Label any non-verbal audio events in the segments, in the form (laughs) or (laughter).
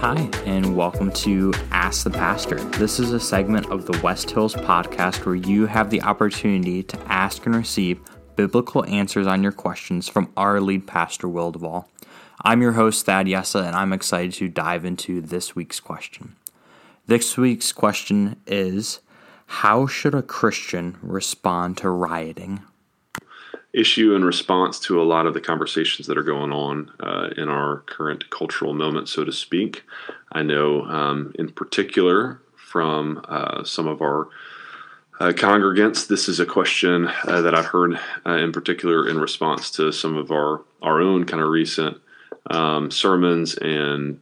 Hi, and welcome to Ask the Pastor. This is a segment of the West Hills podcast where you have the opportunity to ask and receive biblical answers on your questions from our lead pastor, Will Duvall. I'm your host, Thad Yessa, and I'm excited to dive into this week's question. This week's question is How should a Christian respond to rioting? Issue in response to a lot of the conversations that are going on uh, in our current cultural moment, so to speak. I know, um, in particular, from uh, some of our uh, congregants, this is a question uh, that I've heard uh, in particular in response to some of our, our own kind of recent um, sermons and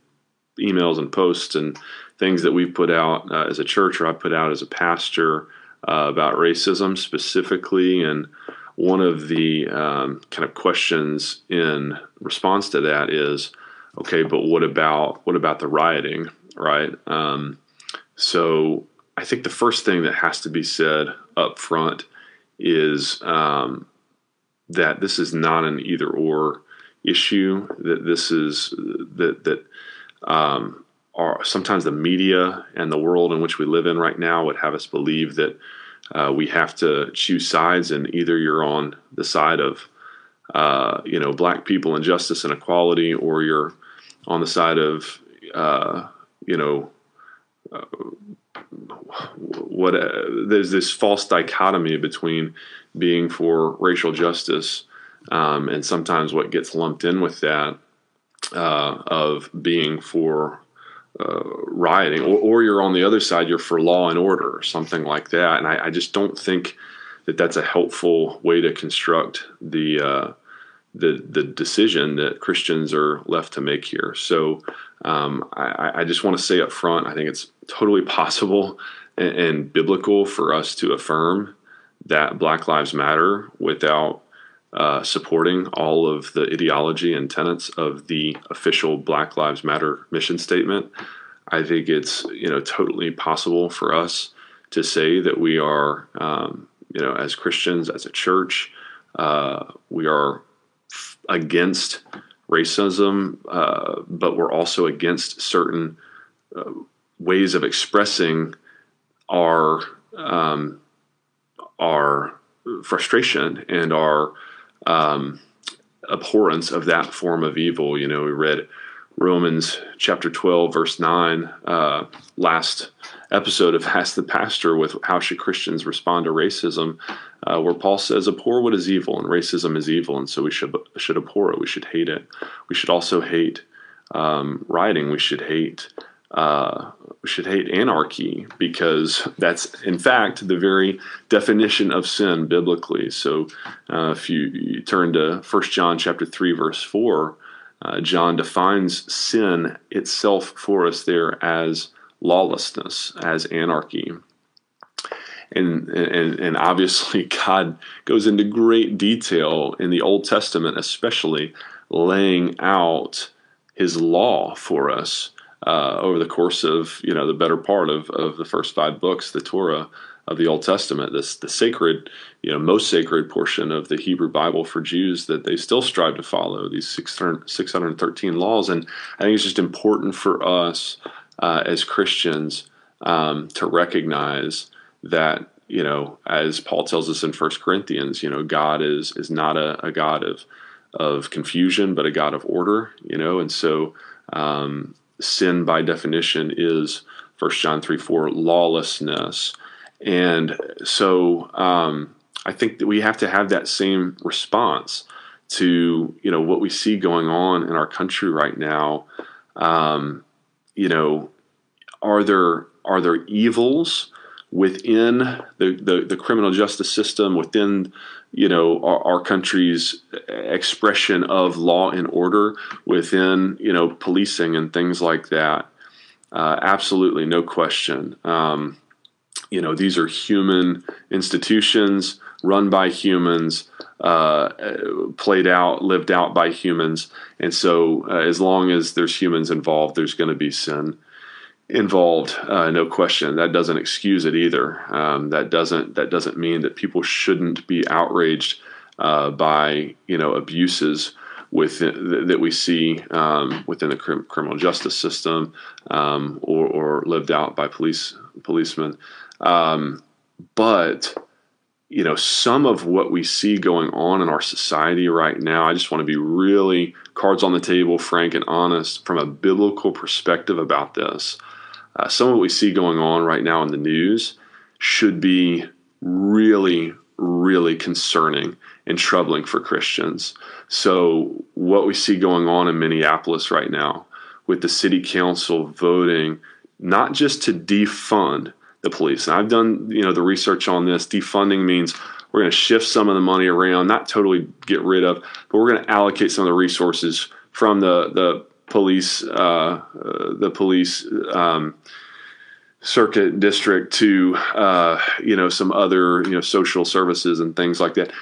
emails and posts and things that we've put out uh, as a church or I put out as a pastor about racism specifically and one of the um, kind of questions in response to that is, okay, but what about what about the rioting, right? Um, so I think the first thing that has to be said up front is um, that this is not an either or issue. That this is that that um, are sometimes the media and the world in which we live in right now would have us believe that uh, we have to choose sides, and either you're on the side of uh, you know black people and justice and equality, or you're on the side of uh, you know uh, what uh, there's this false dichotomy between being for racial justice um, and sometimes what gets lumped in with that uh, of being for uh, rioting, or, or, you're on the other side, you're for law and order, or something like that. And I, I just don't think that that's a helpful way to construct the uh, the the decision that Christians are left to make here. So um, I, I, just want to say up front, I think it's totally possible and, and biblical for us to affirm that Black Lives Matter without uh, supporting all of the ideology and tenets of the official Black Lives Matter mission statement. I think it's you know totally possible for us to say that we are um, you know as Christians as a church uh, we are f- against racism, uh, but we're also against certain uh, ways of expressing our um, our frustration and our um, abhorrence of that form of evil. You know, we read Romans chapter 12, verse 9, uh, last episode of Ask the Pastor with how should Christians respond to racism, uh, where Paul says, abhor what is evil, and racism is evil, and so we should, should abhor it. We should hate it. We should also hate um, rioting. We should hate uh, should hate anarchy because that's in fact the very definition of sin biblically. So uh, if you, you, turn to 1 John chapter 3 verse 4, uh, John defines sin itself for us there as lawlessness, as anarchy. And, and, and obviously (laughs) God goes into great detail in the Old Testament especially laying out his law for us uh, over the course of you know the better part of, of the first five books, the Torah of the Old Testament, this the sacred, you know, most sacred portion of the Hebrew Bible for Jews that they still strive to follow these 600, 613 laws, and I think it's just important for us uh, as Christians um, to recognize that you know, as Paul tells us in First Corinthians, you know, God is is not a, a God of of confusion, but a God of order, you know, and so um, sin by definition is First John 3 4 lawlessness. And so um, I think that we have to have that same response to you know what we see going on in our country right now. Um, you know, are there are there evils within the, the, the criminal justice system, within you know our, our, country's expression of law and order within you know policing and things like that. Uh, absolutely no question. Um, you know these are human institutions run by humans uh, played out lived out by humans. And so uh, as long as there's humans involved there's going to be sin involved, uh, no question. That doesn't excuse it either. Um, that doesn't that doesn't mean that people shouldn't be outraged uh, by you know abuses with that we see um, within the criminal justice system um, or, or, lived out by police policemen. Um, but you know, some of what we see going on in our society right now, I just want to be really cards on the table, frank and honest from a biblical perspective about this. Uh, some of what we see going on right now in the news should be really, really concerning and troubling for Christians. So, what we see going on in Minneapolis right now with the city council voting not just to defund the police. And I've done, you know, the research on this. Defunding means we're going to shift some of the money around, not totally get rid of, but we're going to allocate some of the resources from the the police uh, uh, the police um, circuit district to uh, you know some other you know social services and things like that.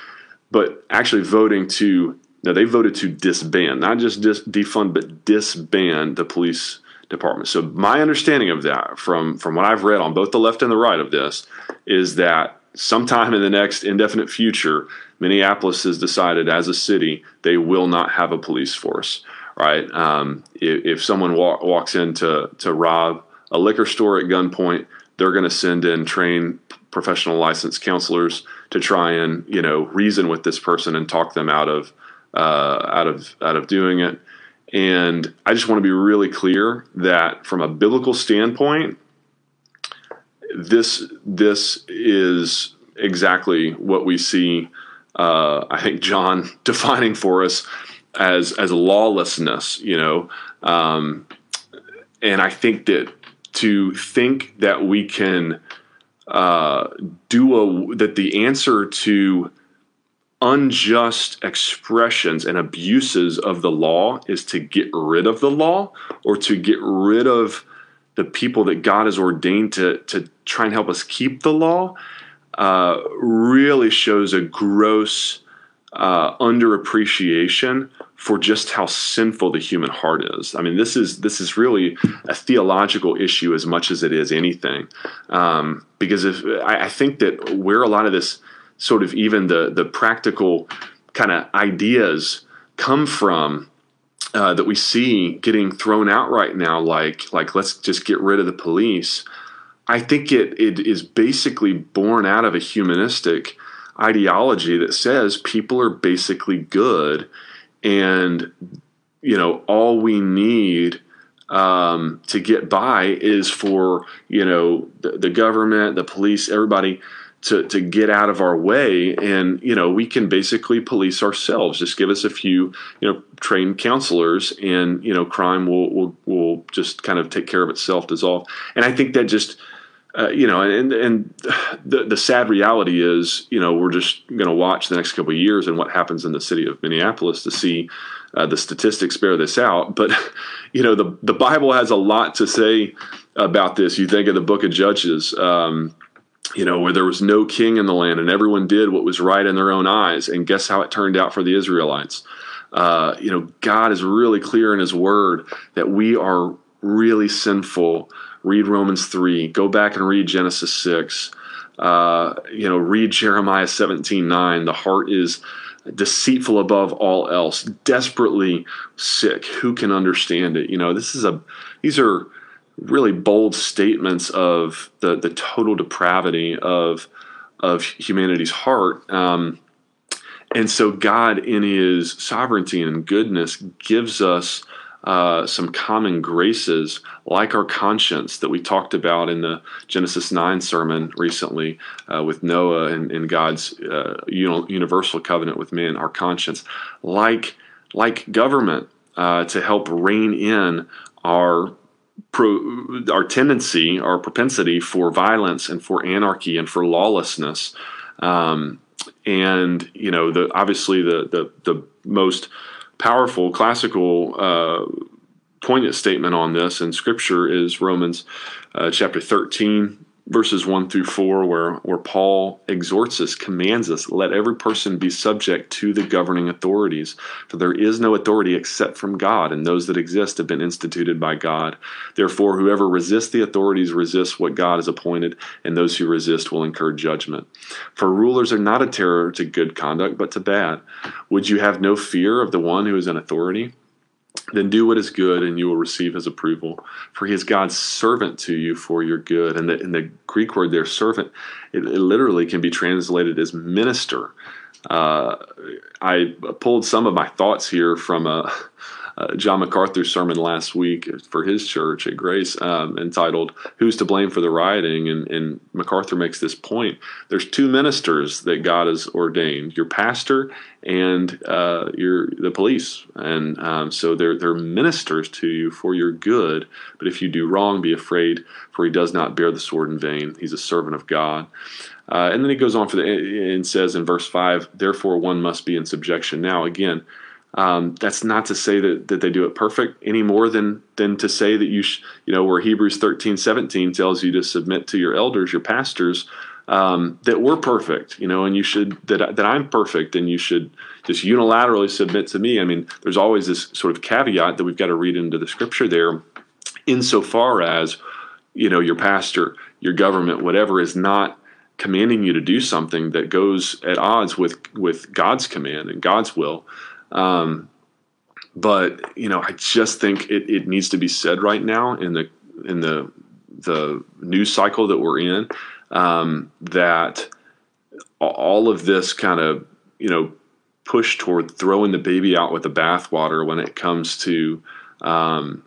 But actually voting to no, they voted to disband, not just dis- defund, but disband the police department. So my understanding of that, from from what I've read on both the left and the right of this, is that sometime in the next indefinite future, Minneapolis has decided as a city they will not have a police force. Right? Um, if, if, someone walk, walks in to, to rob a liquor store at gunpoint, they're going to send in trained professional licensed counselors to try and you know reason with this person and talk them out of uh, out of out of doing it. And I just want to be really clear that from a biblical standpoint, this this is exactly what we see. Uh, I think John (laughs) defining for us as as lawlessness. You know, um, and I think that to think that we can uh, do a that the answer to unjust expressions and abuses of the law is to get rid of the law or to get rid of the people that God has ordained to, to try and help us keep the law uh, really shows a gross uh, underappreciation for just how sinful the human heart is. I mean, this is this is really a theological issue as much as it is anything, um, because if I, I think that where a lot of this sort of even the the practical kind of ideas come from uh, that we see getting thrown out right now, like like let's just get rid of the police. I think it it is basically born out of a humanistic ideology that says people are basically good, and you know all we need um, to get by is for you know the, the government, the police, everybody to to get out of our way. And you know we can basically police ourselves. Just give us a few you know trained counselors and you know crime will will will just kind of take care of itself dissolve. And i think that just uh, you know and and the the sad reality is you know we're just going to watch the next couple of years and what happens in the city of minneapolis to see uh, the statistics bear this out but (laughs) you know the the bible has a lot to say about this you think of the book of judges um, you know, where there was no king in the land and everyone did what was right in their own eyes. And guess how it turned out for the Israelites? Uh, you know, God is really clear in His Word that we are really sinful. Read Romans 3, go back and read Genesis 6. Uh, you know, read Jeremiah 17 9. The heart is deceitful above all else, desperately sick. Who can understand it? You know, this is a, these are, really bold statements of the the total depravity of of humanity's heart. Um, and so God, in His sovereignty and goodness, gives us uh, some common graces, like our conscience that we talked about in the Genesis 9 sermon recently uh, with Noah and, and God's uh, universal covenant with man, our conscience, like, like government uh, to help rein in our pro, our tendency, our propensity for violence and for anarchy and for lawlessness. Um, and you know, the obviously the the, the most powerful classical uh, poignant statement on this in Scripture is Romans uh, chapter thirteen, verses 1 through 4 where, where paul exhorts us commands us let every person be subject to the governing authorities for there is no authority except from god and those that exist have been instituted by god. Therefore whoever resists the authorities resists what god has appointed and those who resist will incur judgment. For rulers are not a terror to good conduct but to bad. Would you have no fear of the one who is in authority then do what is good and you will receive his approval. For he is god's servant to you for your good. And the, and the greek word there servant it, it literally can be translated as minister. Uh, i pulled some of my thoughts here from a uh, John MacArthur's sermon last week for his church at Grace, um, entitled "Who's to Blame for the Rioting?" And, and, MacArthur makes this point: there's two ministers that God has ordained: your pastor and uh, your the police, and um, so they're they're ministers to you for your good. But if you do wrong, be afraid, for he does not bear the sword in vain. He's a servant of God. Uh, and then he goes on for the and says in verse five, therefore one must be in subjection. Now again um, that's not to say that, that they do it perfect any more than than to say that you sh, you know where Hebrews 13 17 tells you to submit to your elders your pastors um, that we're perfect you know and you should that that I'm perfect and you should just unilaterally submit to me. I mean there's always this sort of caveat that we've got to read into the scripture there insofar as you know your pastor your government whatever is not commanding you to do something that goes at odds with with God's command and God's will um, but you know, I just think it, it needs to be said right now in the in the the news cycle that we're in um, that all of this kind of you know push toward throwing the baby out with the bathwater when it comes to um,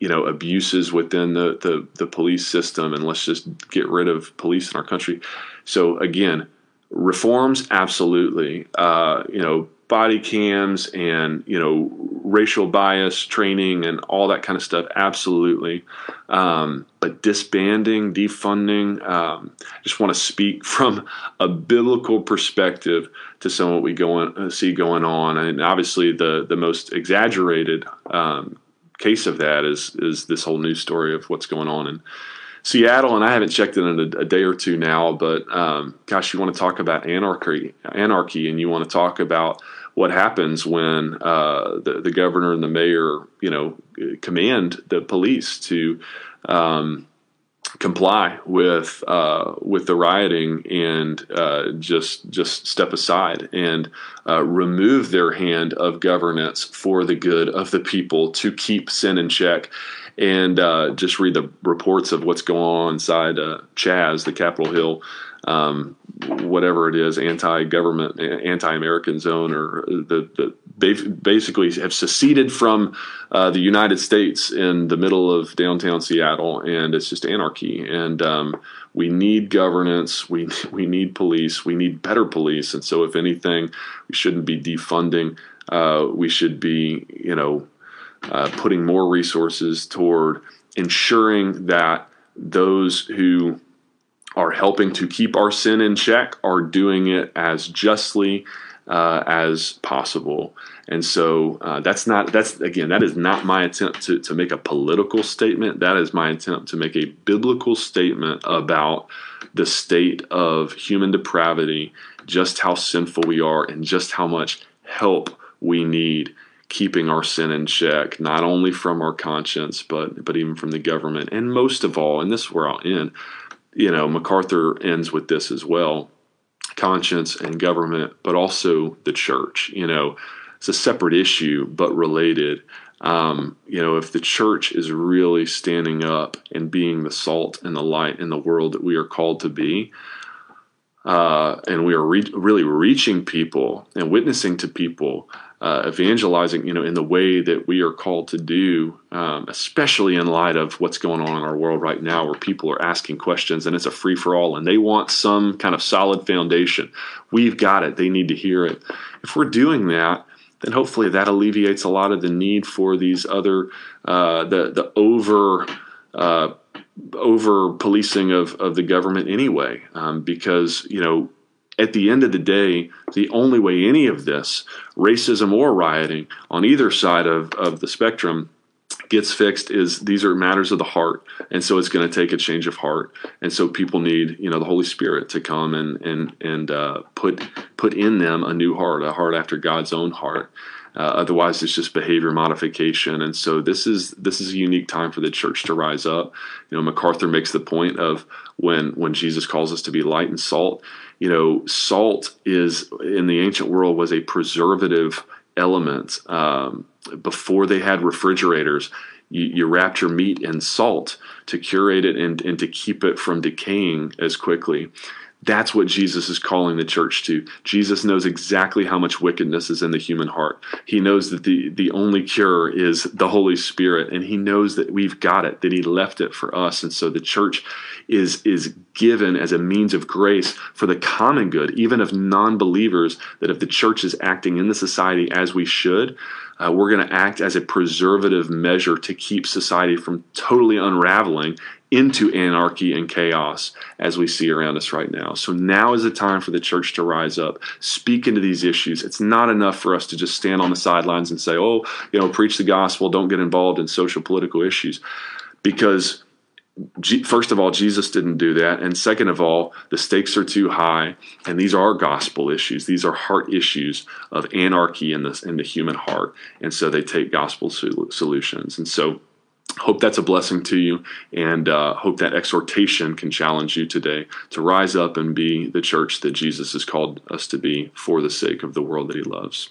you know abuses within the, the the police system and let's just get rid of police in our country. So again, reforms absolutely. Uh, you know, body cams and you know racial bias training and all that kind of stuff absolutely. Um, but disbanding defunding um, i just want to speak (laughs) from a biblical perspective to some of what we go uh, see going on. And obviously the the most exaggerated um, case of that is is this whole news story of what's going on in Seattle, and I haven't checked it in a, a day or two now, but um, gosh, you want to talk about anarchy, anarchy, and you want to talk about what happens when uh, the, the governor and the mayor, you know, command the police to um, comply with uh, with the rioting and uh, just just step aside and uh, remove their hand of governance for the good of the people to keep sin in check. And uh, just read the reports of what's going on inside uh, Chaz, the Capitol Hill um, whatever it is, anti-government, anti-American zone, or the, the basically have seceded from uh, the United States in the middle of downtown Seattle, and it's just anarchy. And um, we need governance, we (laughs) we need police, we need better police. And so, if anything, we shouldn't be defunding. Uh, we should be, you know, uh, putting more resources toward ensuring that those who are helping to keep our sin in check are doing it as justly uh, as possible. And so uh, that's not that's again that is not my attempt to, to make a political statement. That is my attempt to make a biblical statement about the state of human depravity, just how sinful we are, and just how much help we need keeping our sin in check, not only from our conscience, but but even from the government. And most of all, and this is where I'll end, you know, MacArthur ends with this as well conscience and government, but also the church. You know, it's a separate issue, but related. Um, you know, if the church is really standing up and being the salt and the light in the world that we are called to be, uh, and we are re- really reaching people and witnessing to people, uh, evangelizing, you know, in the way that we are called to do, um, especially in light of what's going on in our world right now, where people are asking questions and it's a free for all, and they want some kind of solid foundation. We've got it; they need to hear it. If we're doing that, then hopefully that alleviates a lot of the need for these other uh, the the over uh, over policing of, of the government anyway, um, because you know at the end of the day, the only way any of this racism or rioting on either side of, of the spectrum gets fixed is these are matters of the heart and so it's going to take a change of heart. And so people need you know the holy spirit to come and and and uh, put put in them a new heart a heart after god's own heart uh, otherwise it's just behavior modification. And so this is this is a unique time for the church to rise up. You know macarthur makes the point of when when jesus calls us to be light and salt. You know salt is in the ancient world was a preservative element. Um, before they had refrigerators, you, you, wrapped your meat in salt to curate it and, and to keep it from decaying as quickly. That's what Jesus is calling the church to. Jesus knows exactly how much wickedness is in the human heart. He knows that the, the only cure is the Holy Spirit, and he knows that we've got it, that he left it for us. And so the church is, is given as a means of grace for the common good, even of non believers, that if the church is acting in the society as we should, uh, we're going to act as a preservative measure to keep society from totally unraveling into anarchy and chaos as we see around us right now. So now is the time for the church to rise up, speak into these issues. It's not enough for us to just stand on the sidelines and say, "Oh, you know, preach the gospel, don't get involved in social political issues." Because first of all, Jesus didn't do that. And second of all, the stakes are too high. And these are gospel issues. These are heart issues of anarchy in the, in the human heart. And so they take gospel solutions. And so hope that's a blessing to you and uh, hope that exhortation can challenge you today to rise up and be the church that Jesus has called us to be for the sake of the world that he loves.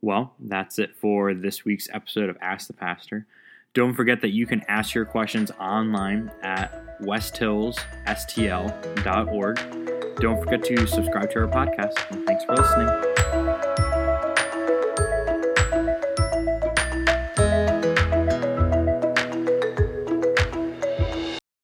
Well, that's it for this week's episode of Ask the Pastor. Don't forget that you can ask your questions online at westhillsstl.org. Don't forget to subscribe to our podcast. And thanks for listening.